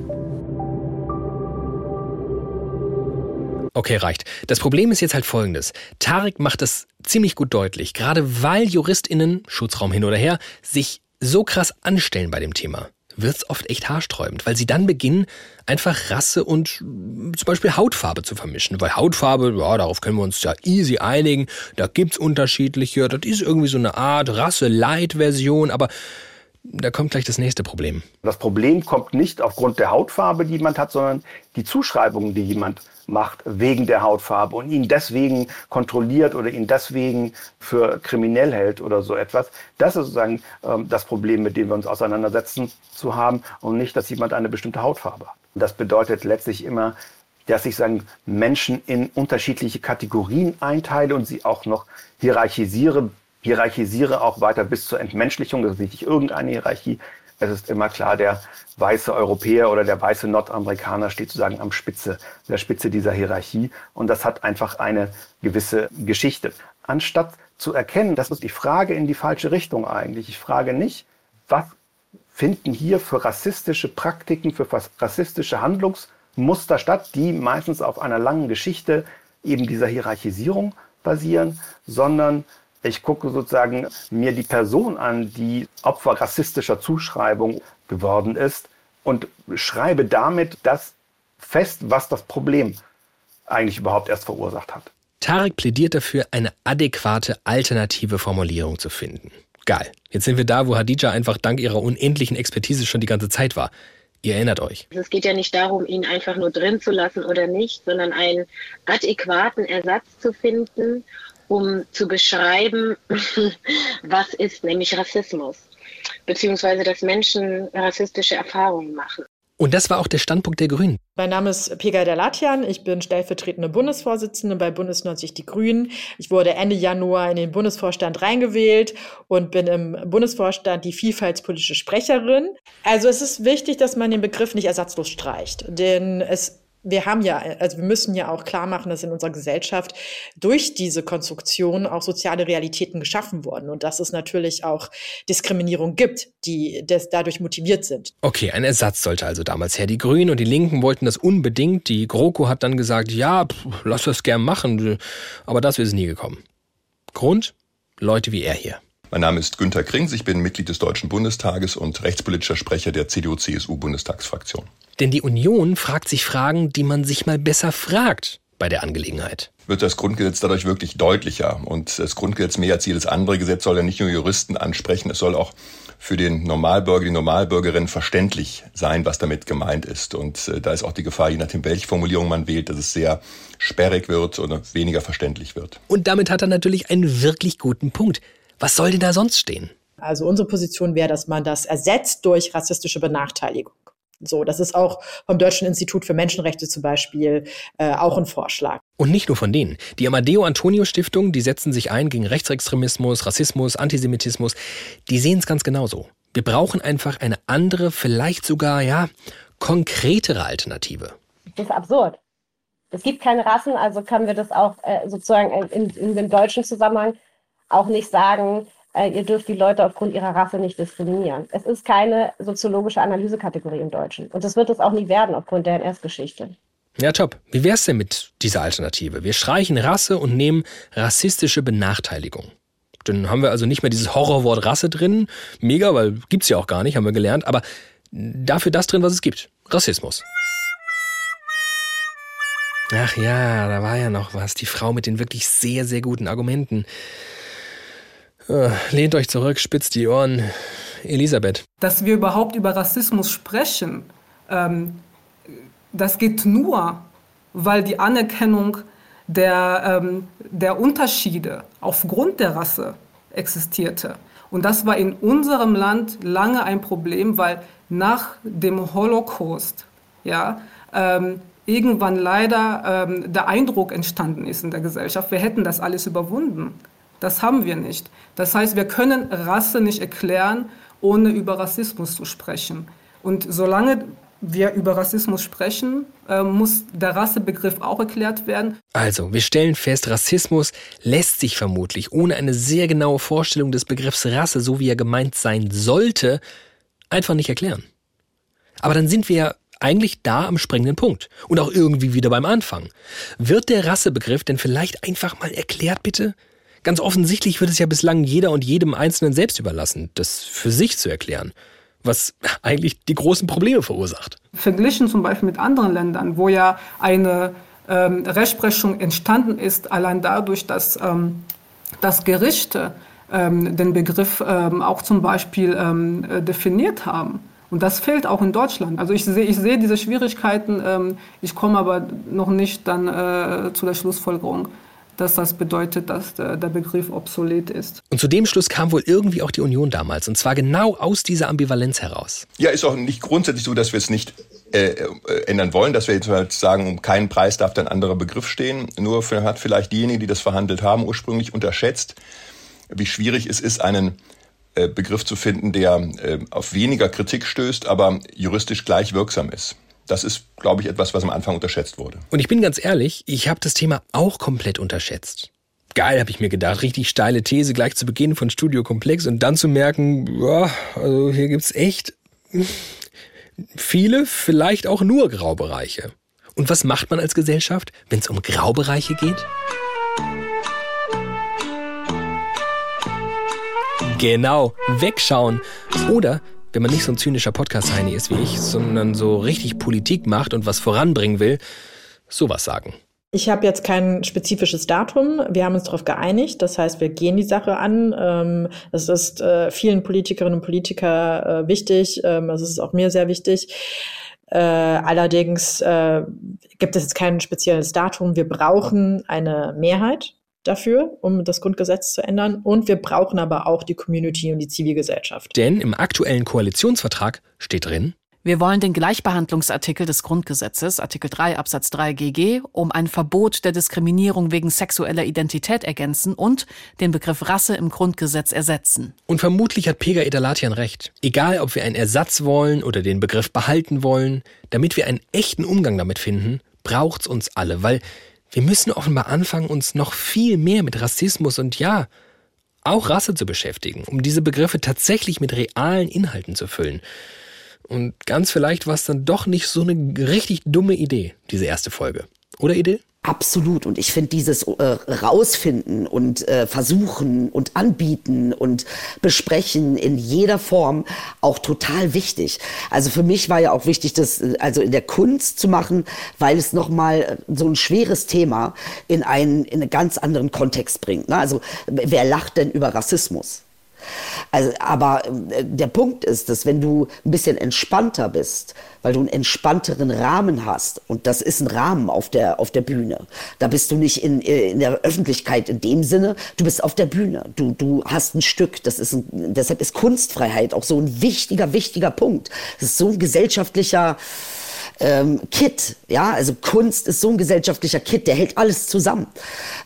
Okay, reicht. Das Problem ist jetzt halt folgendes. Tarek macht es ziemlich gut deutlich, gerade weil JuristInnen, Schutzraum hin oder her, sich so krass anstellen bei dem Thema, wird es oft echt haarsträubend, weil sie dann beginnen, einfach Rasse und zum Beispiel Hautfarbe zu vermischen. Weil Hautfarbe, ja, darauf können wir uns ja easy einigen, da gibt's unterschiedliche, das ist irgendwie so eine Art Rasse-Light-Version, aber da kommt gleich das nächste Problem. Das Problem kommt nicht aufgrund der Hautfarbe, die jemand hat, sondern die Zuschreibungen, die jemand macht wegen der Hautfarbe und ihn deswegen kontrolliert oder ihn deswegen für kriminell hält oder so etwas. Das ist sozusagen ähm, das Problem, mit dem wir uns auseinandersetzen zu haben und nicht, dass jemand eine bestimmte Hautfarbe hat. Das bedeutet letztlich immer, dass ich sagen, Menschen in unterschiedliche Kategorien einteile und sie auch noch hierarchisiere, hierarchisiere auch weiter bis zur Entmenschlichung. Das ist nicht irgendeine Hierarchie. Es ist immer klar, der weiße Europäer oder der weiße Nordamerikaner steht sozusagen am Spitze, der Spitze dieser Hierarchie. Und das hat einfach eine gewisse Geschichte. Anstatt zu erkennen, das ist die Frage in die falsche Richtung eigentlich. Ich frage nicht, was finden hier für rassistische Praktiken, für rassistische Handlungsmuster statt, die meistens auf einer langen Geschichte eben dieser Hierarchisierung basieren, sondern ich gucke sozusagen mir die Person an, die Opfer rassistischer Zuschreibung geworden ist und schreibe damit das fest, was das Problem eigentlich überhaupt erst verursacht hat. Tarek plädiert dafür, eine adäquate alternative Formulierung zu finden. Geil. Jetzt sind wir da, wo Hadija einfach dank ihrer unendlichen Expertise schon die ganze Zeit war. Ihr erinnert euch. Es geht ja nicht darum, ihn einfach nur drin zu lassen oder nicht, sondern einen adäquaten Ersatz zu finden um zu beschreiben, <laughs> was ist nämlich Rassismus, beziehungsweise dass Menschen rassistische Erfahrungen machen. Und das war auch der Standpunkt der Grünen. Mein Name ist Pega Delatian. Ich bin stellvertretende Bundesvorsitzende bei Bundes 90 Die Grünen. Ich wurde Ende Januar in den Bundesvorstand reingewählt und bin im Bundesvorstand die vielfaltspolitische Sprecherin. Also es ist wichtig, dass man den Begriff nicht ersatzlos streicht, denn es wir haben ja, also wir müssen ja auch klar machen, dass in unserer Gesellschaft durch diese Konstruktion auch soziale Realitäten geschaffen wurden und dass es natürlich auch Diskriminierung gibt, die des, dadurch motiviert sind. Okay, ein Ersatz sollte also damals her. Die Grünen und die Linken wollten das unbedingt. Die GroKo hat dann gesagt, ja, pff, lass das gern machen, aber das ist nie gekommen. Grund? Leute wie er hier. Mein Name ist Günter Krings, ich bin Mitglied des Deutschen Bundestages und rechtspolitischer Sprecher der CDU-CSU-Bundestagsfraktion. Denn die Union fragt sich Fragen, die man sich mal besser fragt bei der Angelegenheit. Wird das Grundgesetz dadurch wirklich deutlicher? Und das Grundgesetz mehr als jedes andere Gesetz soll ja nicht nur Juristen ansprechen, es soll auch für den Normalbürger, die Normalbürgerin verständlich sein, was damit gemeint ist. Und äh, da ist auch die Gefahr, je nachdem, welche Formulierung man wählt, dass es sehr sperrig wird oder weniger verständlich wird. Und damit hat er natürlich einen wirklich guten Punkt. Was soll denn da sonst stehen? Also unsere Position wäre, dass man das ersetzt durch rassistische Benachteiligung. So, das ist auch vom Deutschen Institut für Menschenrechte zum Beispiel äh, auch ein Vorschlag. Und nicht nur von denen. Die Amadeo Antonio Stiftung, die setzen sich ein gegen Rechtsextremismus, Rassismus, Antisemitismus. Die sehen es ganz genauso. Wir brauchen einfach eine andere, vielleicht sogar, ja, konkretere Alternative. Das ist absurd. Es gibt keine Rassen, also können wir das auch äh, sozusagen in, in dem deutschen Zusammenhang auch nicht sagen, äh, ihr dürft die Leute aufgrund ihrer Rasse nicht diskriminieren. Es ist keine soziologische Analysekategorie im Deutschen. Und das wird es auch nie werden aufgrund der NS-Geschichte. Ja, top. Wie wäre es denn mit dieser Alternative? Wir streichen Rasse und nehmen rassistische Benachteiligung. Dann haben wir also nicht mehr dieses Horrorwort Rasse drin. Mega, weil gibt's ja auch gar nicht, haben wir gelernt. Aber dafür das drin, was es gibt. Rassismus. Ach ja, da war ja noch was. Die Frau mit den wirklich sehr, sehr guten Argumenten. Äh, lehnt euch zurück, spitzt die Ohren. Elisabeth. Dass wir überhaupt über Rassismus sprechen, ähm, das geht nur, weil die Anerkennung der, ähm, der Unterschiede aufgrund der Rasse existierte. Und das war in unserem Land lange ein Problem, weil nach dem Holocaust ja, ähm, irgendwann leider ähm, der Eindruck entstanden ist in der Gesellschaft, wir hätten das alles überwunden. Das haben wir nicht. Das heißt, wir können Rasse nicht erklären, ohne über Rassismus zu sprechen. Und solange wir über Rassismus sprechen, äh, muss der Rassebegriff auch erklärt werden. Also, wir stellen fest, Rassismus lässt sich vermutlich ohne eine sehr genaue Vorstellung des Begriffs Rasse, so wie er gemeint sein sollte, einfach nicht erklären. Aber dann sind wir ja eigentlich da am springenden Punkt und auch irgendwie wieder beim Anfang. Wird der Rassebegriff denn vielleicht einfach mal erklärt, bitte? Ganz offensichtlich wird es ja bislang jeder und jedem Einzelnen selbst überlassen, das für sich zu erklären, was eigentlich die großen Probleme verursacht. Verglichen zum Beispiel mit anderen Ländern, wo ja eine ähm, Rechtsprechung entstanden ist, allein dadurch, dass, ähm, dass Gerichte ähm, den Begriff ähm, auch zum Beispiel ähm, äh, definiert haben. Und das fehlt auch in Deutschland. Also ich sehe ich seh diese Schwierigkeiten, ähm, ich komme aber noch nicht dann äh, zu der Schlussfolgerung, dass das bedeutet, dass der, Begriff obsolet ist. Und zu dem Schluss kam wohl irgendwie auch die Union damals. Und zwar genau aus dieser Ambivalenz heraus. Ja, ist auch nicht grundsätzlich so, dass wir es nicht äh, äh, ändern wollen, dass wir jetzt halt sagen, um keinen Preis darf ein anderer Begriff stehen. Nur hat vielleicht diejenigen, die das verhandelt haben, ursprünglich unterschätzt, wie schwierig es ist, einen äh, Begriff zu finden, der äh, auf weniger Kritik stößt, aber juristisch gleich wirksam ist. Das ist, glaube ich, etwas, was am Anfang unterschätzt wurde. Und ich bin ganz ehrlich, ich habe das Thema auch komplett unterschätzt. Geil, habe ich mir gedacht. Richtig steile These gleich zu Beginn von Studio Komplex und dann zu merken, ja, also hier gibt's echt viele, vielleicht auch nur Graubereiche. Und was macht man als Gesellschaft, wenn es um Graubereiche geht? Genau, wegschauen. Oder, wenn man nicht so ein zynischer Podcast-Heini ist wie ich, sondern so richtig Politik macht und was voranbringen will, sowas sagen. Ich habe jetzt kein spezifisches Datum. Wir haben uns darauf geeinigt. Das heißt, wir gehen die Sache an. Ähm, es ist äh, vielen Politikerinnen und Politikern äh, wichtig. Ähm, es ist auch mir sehr wichtig. Äh, allerdings gibt es jetzt kein spezielles Datum. Wir brauchen eine Mehrheit dafür, um das Grundgesetz zu ändern. Und wir brauchen aber auch die Community und die Zivilgesellschaft. Denn im aktuellen Koalitionsvertrag steht drin, wir wollen den Gleichbehandlungsartikel des Grundgesetzes, Artikel 3 Absatz 3 GG, um ein Verbot der Diskriminierung wegen sexueller Identität ergänzen und den Begriff Rasse im Grundgesetz ersetzen. Und vermutlich hat Pega Edalatian recht. Egal, ob wir einen Ersatz wollen oder den Begriff behalten wollen, damit wir einen echten Umgang damit finden, braucht's uns alle, weil wir müssen offenbar anfangen, uns noch viel mehr mit Rassismus und ja, auch Rasse zu beschäftigen, um diese Begriffe tatsächlich mit realen Inhalten zu füllen. Und ganz vielleicht war es dann doch nicht so eine richtig dumme Idee, diese erste Folge. Oder Idee? Absolut. Und ich finde dieses äh, rausfinden und äh, versuchen und anbieten und besprechen in jeder Form auch total wichtig. Also für mich war ja auch wichtig, das äh, also in der Kunst zu machen, weil es nochmal äh, so ein schweres Thema in einen, in einen ganz anderen Kontext bringt. Ne? Also wer lacht denn über Rassismus? Also, aber äh, der Punkt ist, dass wenn du ein bisschen entspannter bist, weil du einen entspannteren Rahmen hast, und das ist ein Rahmen auf der, auf der Bühne, da bist du nicht in, äh, in der Öffentlichkeit in dem Sinne, du bist auf der Bühne, du, du hast ein Stück, das ist ein, deshalb ist Kunstfreiheit auch so ein wichtiger, wichtiger Punkt. Das ist so ein gesellschaftlicher, ähm, Kit. Ja, also Kunst ist so ein gesellschaftlicher Kit, der hält alles zusammen.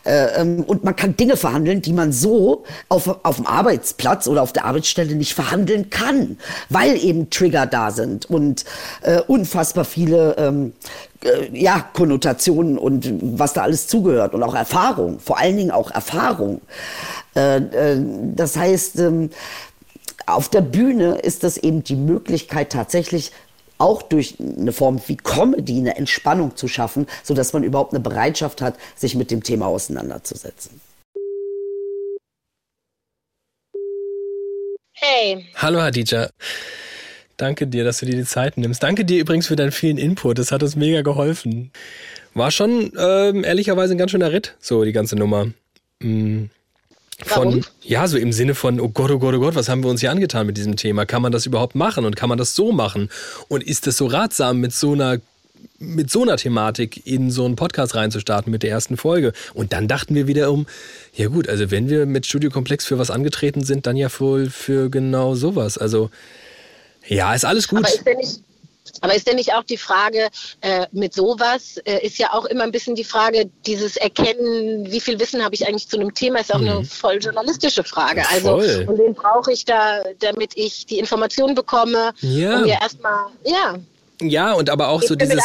Äh, ähm, und man kann Dinge verhandeln, die man so auf, auf dem Arbeitsplatz oder auf der Arbeitsstelle nicht verhandeln kann, weil eben Trigger da sind und äh, unfassbar viele ähm, äh, ja, Konnotationen und was da alles zugehört und auch Erfahrung, vor allen Dingen auch Erfahrung. Äh, das heißt, ähm, auf der Bühne ist das eben die Möglichkeit tatsächlich auch durch eine Form wie Comedy eine Entspannung zu schaffen, sodass man überhaupt eine Bereitschaft hat, sich mit dem Thema auseinanderzusetzen. Hey. Hallo Hadija. Danke dir, dass du dir die Zeit nimmst. Danke dir übrigens für deinen vielen Input. Das hat uns mega geholfen. War schon ähm, ehrlicherweise ein ganz schöner Ritt, so die ganze Nummer. Mhm. Von, Warum? ja, so im Sinne von, oh Gott, oh Gott, oh Gott, was haben wir uns hier angetan mit diesem Thema? Kann man das überhaupt machen und kann man das so machen? Und ist es so ratsam, mit so einer mit so einer Thematik in so einen Podcast reinzustarten mit der ersten Folge. Und dann dachten wir wieder um, ja gut, also wenn wir mit Studio Komplex für was angetreten sind, dann ja wohl für genau sowas. Also ja, ist alles gut. Aber ist denn nicht, aber ist denn nicht auch die Frage äh, mit sowas, äh, ist ja auch immer ein bisschen die Frage, dieses Erkennen, wie viel Wissen habe ich eigentlich zu einem Thema, ist auch mhm. eine voll journalistische Frage. Also, voll. und wen brauche ich da, damit ich die Informationen bekomme, ja. um mir erstmal, ja. Ja, und aber auch ich so dieses.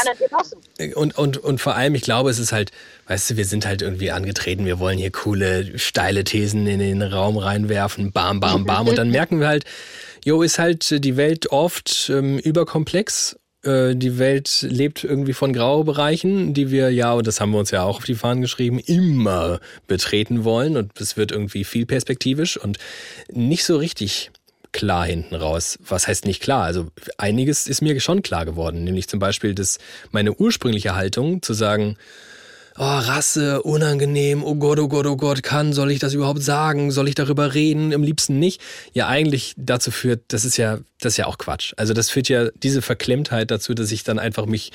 Und, und, und vor allem, ich glaube, es ist halt, weißt du, wir sind halt irgendwie angetreten, wir wollen hier coole, steile Thesen in den Raum reinwerfen, bam, bam, bam. und dann <laughs> merken wir halt, Jo, ist halt die Welt oft ähm, überkomplex. Äh, die Welt lebt irgendwie von Graubereichen, die wir ja, und das haben wir uns ja auch auf die Fahnen geschrieben, immer betreten wollen. Und es wird irgendwie viel perspektivisch und nicht so richtig klar hinten raus. Was heißt nicht klar? Also einiges ist mir schon klar geworden, nämlich zum Beispiel dass meine ursprüngliche Haltung zu sagen, oh, Rasse, unangenehm, oh Gott, oh Gott, oh Gott, kann, soll ich das überhaupt sagen? Soll ich darüber reden? Am liebsten nicht. Ja, eigentlich dazu führt, das ist ja, das ist ja auch Quatsch. Also das führt ja diese Verklemmtheit dazu, dass ich dann einfach mich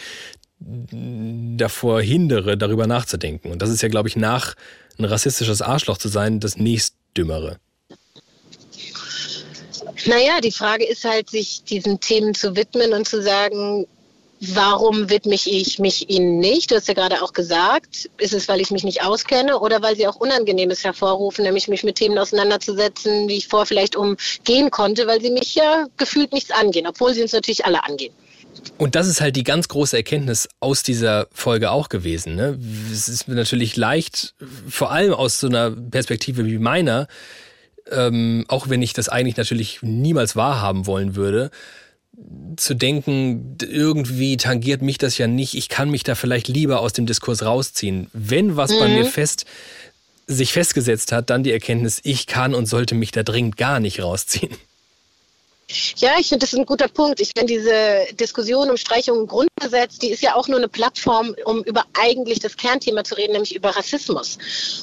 davor hindere, darüber nachzudenken. Und das ist ja, glaube ich, nach ein rassistisches Arschloch zu sein, das nächstdümmere. Naja, die Frage ist halt, sich diesen Themen zu widmen und zu sagen, Warum widme ich mich ihnen nicht? Du hast ja gerade auch gesagt, ist es, weil ich mich nicht auskenne oder weil sie auch Unangenehmes hervorrufen, nämlich mich mit Themen auseinanderzusetzen, die ich vorher vielleicht umgehen konnte, weil sie mich ja gefühlt nichts angehen, obwohl sie uns natürlich alle angehen. Und das ist halt die ganz große Erkenntnis aus dieser Folge auch gewesen. Ne? Es ist natürlich leicht, vor allem aus so einer Perspektive wie meiner, ähm, auch wenn ich das eigentlich natürlich niemals wahrhaben wollen würde, zu denken, irgendwie tangiert mich das ja nicht, ich kann mich da vielleicht lieber aus dem Diskurs rausziehen. Wenn was mhm. bei mir fest sich festgesetzt hat, dann die Erkenntnis, ich kann und sollte mich da dringend gar nicht rausziehen. Ja, ich finde, das ist ein guter Punkt. Ich finde, diese Diskussion um Streichung im Grundgesetz, die ist ja auch nur eine Plattform, um über eigentlich das Kernthema zu reden, nämlich über Rassismus.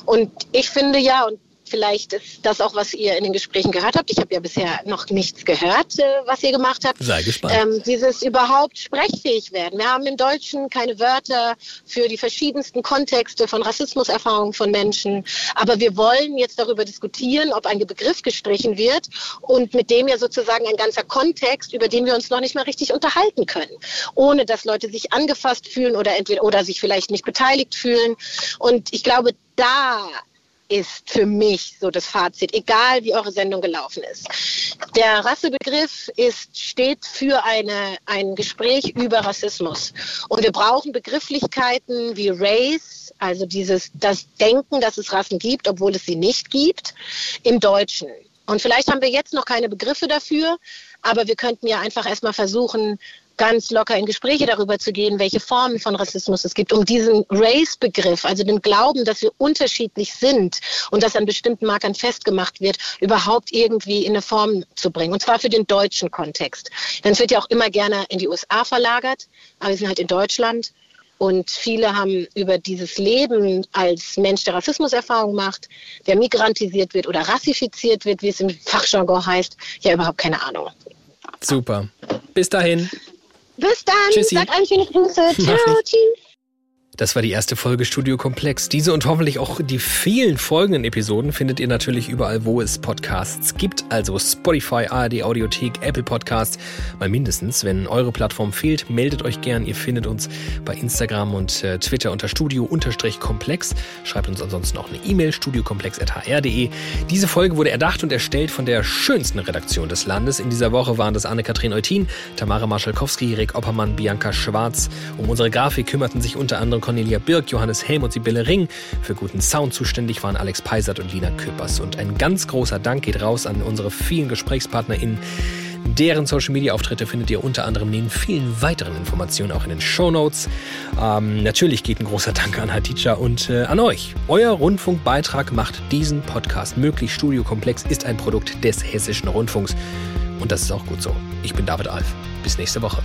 Und ich finde ja, und Vielleicht ist das auch, was ihr in den Gesprächen gehört habt. Ich habe ja bisher noch nichts gehört, äh, was ihr gemacht habt. Sei gespannt. Ähm, dieses überhaupt sprechfähig werden. Wir haben im Deutschen keine Wörter für die verschiedensten Kontexte von Rassismuserfahrungen von Menschen. Aber wir wollen jetzt darüber diskutieren, ob ein Begriff gestrichen wird und mit dem ja sozusagen ein ganzer Kontext, über den wir uns noch nicht mal richtig unterhalten können. Ohne dass Leute sich angefasst fühlen oder entweder oder sich vielleicht nicht beteiligt fühlen. Und ich glaube, da ist für mich so das Fazit, egal wie eure Sendung gelaufen ist. Der Rassebegriff ist, steht für eine, ein Gespräch über Rassismus. Und wir brauchen Begrifflichkeiten wie Race, also dieses, das Denken, dass es Rassen gibt, obwohl es sie nicht gibt, im Deutschen. Und vielleicht haben wir jetzt noch keine Begriffe dafür, aber wir könnten ja einfach erstmal versuchen, ganz locker in Gespräche darüber zu gehen, welche Formen von Rassismus es gibt, um diesen Race-Begriff, also den Glauben, dass wir unterschiedlich sind und das an bestimmten Markern festgemacht wird, überhaupt irgendwie in eine Form zu bringen. Und zwar für den deutschen Kontext. Denn es wird ja auch immer gerne in die USA verlagert, aber wir sind halt in Deutschland. Und viele haben über dieses Leben als Mensch, der Rassismuserfahrung macht, der migrantisiert wird oder rassifiziert wird, wie es im Fachjargon heißt, ja überhaupt keine Ahnung. Super. Bis dahin. Bis dann. Tschüssi. Sag eine schöne Grüße. <laughs> Ciao. Tschüss. Das war die erste Folge Studio Komplex. Diese und hoffentlich auch die vielen folgenden Episoden findet ihr natürlich überall, wo es Podcasts gibt. Also Spotify, ARD Audiothek, Apple Podcasts. Mal mindestens. Wenn eure Plattform fehlt, meldet euch gern. Ihr findet uns bei Instagram und äh, Twitter unter Studio-Komplex. Schreibt uns ansonsten auch eine E-Mail, studiokomplex.hr.de. Diese Folge wurde erdacht und erstellt von der schönsten Redaktion des Landes. In dieser Woche waren das Anne-Kathrin Eutin, Tamara Marschalkowski, Rick Oppermann, Bianca Schwarz. Um unsere Grafik kümmerten sich unter anderem Cornelia Birk, Johannes Helm und Sibylle Ring. Für guten Sound zuständig waren Alex Peisert und Lina Köpers. Und ein ganz großer Dank geht raus an unsere vielen GesprächspartnerInnen. Deren Social Media Auftritte findet ihr unter anderem neben vielen weiteren Informationen auch in den Show Notes. Ähm, natürlich geht ein großer Dank an Hadija und äh, an euch. Euer Rundfunkbeitrag macht diesen Podcast möglich. Studio Komplex ist ein Produkt des Hessischen Rundfunks. Und das ist auch gut so. Ich bin David Alf. Bis nächste Woche.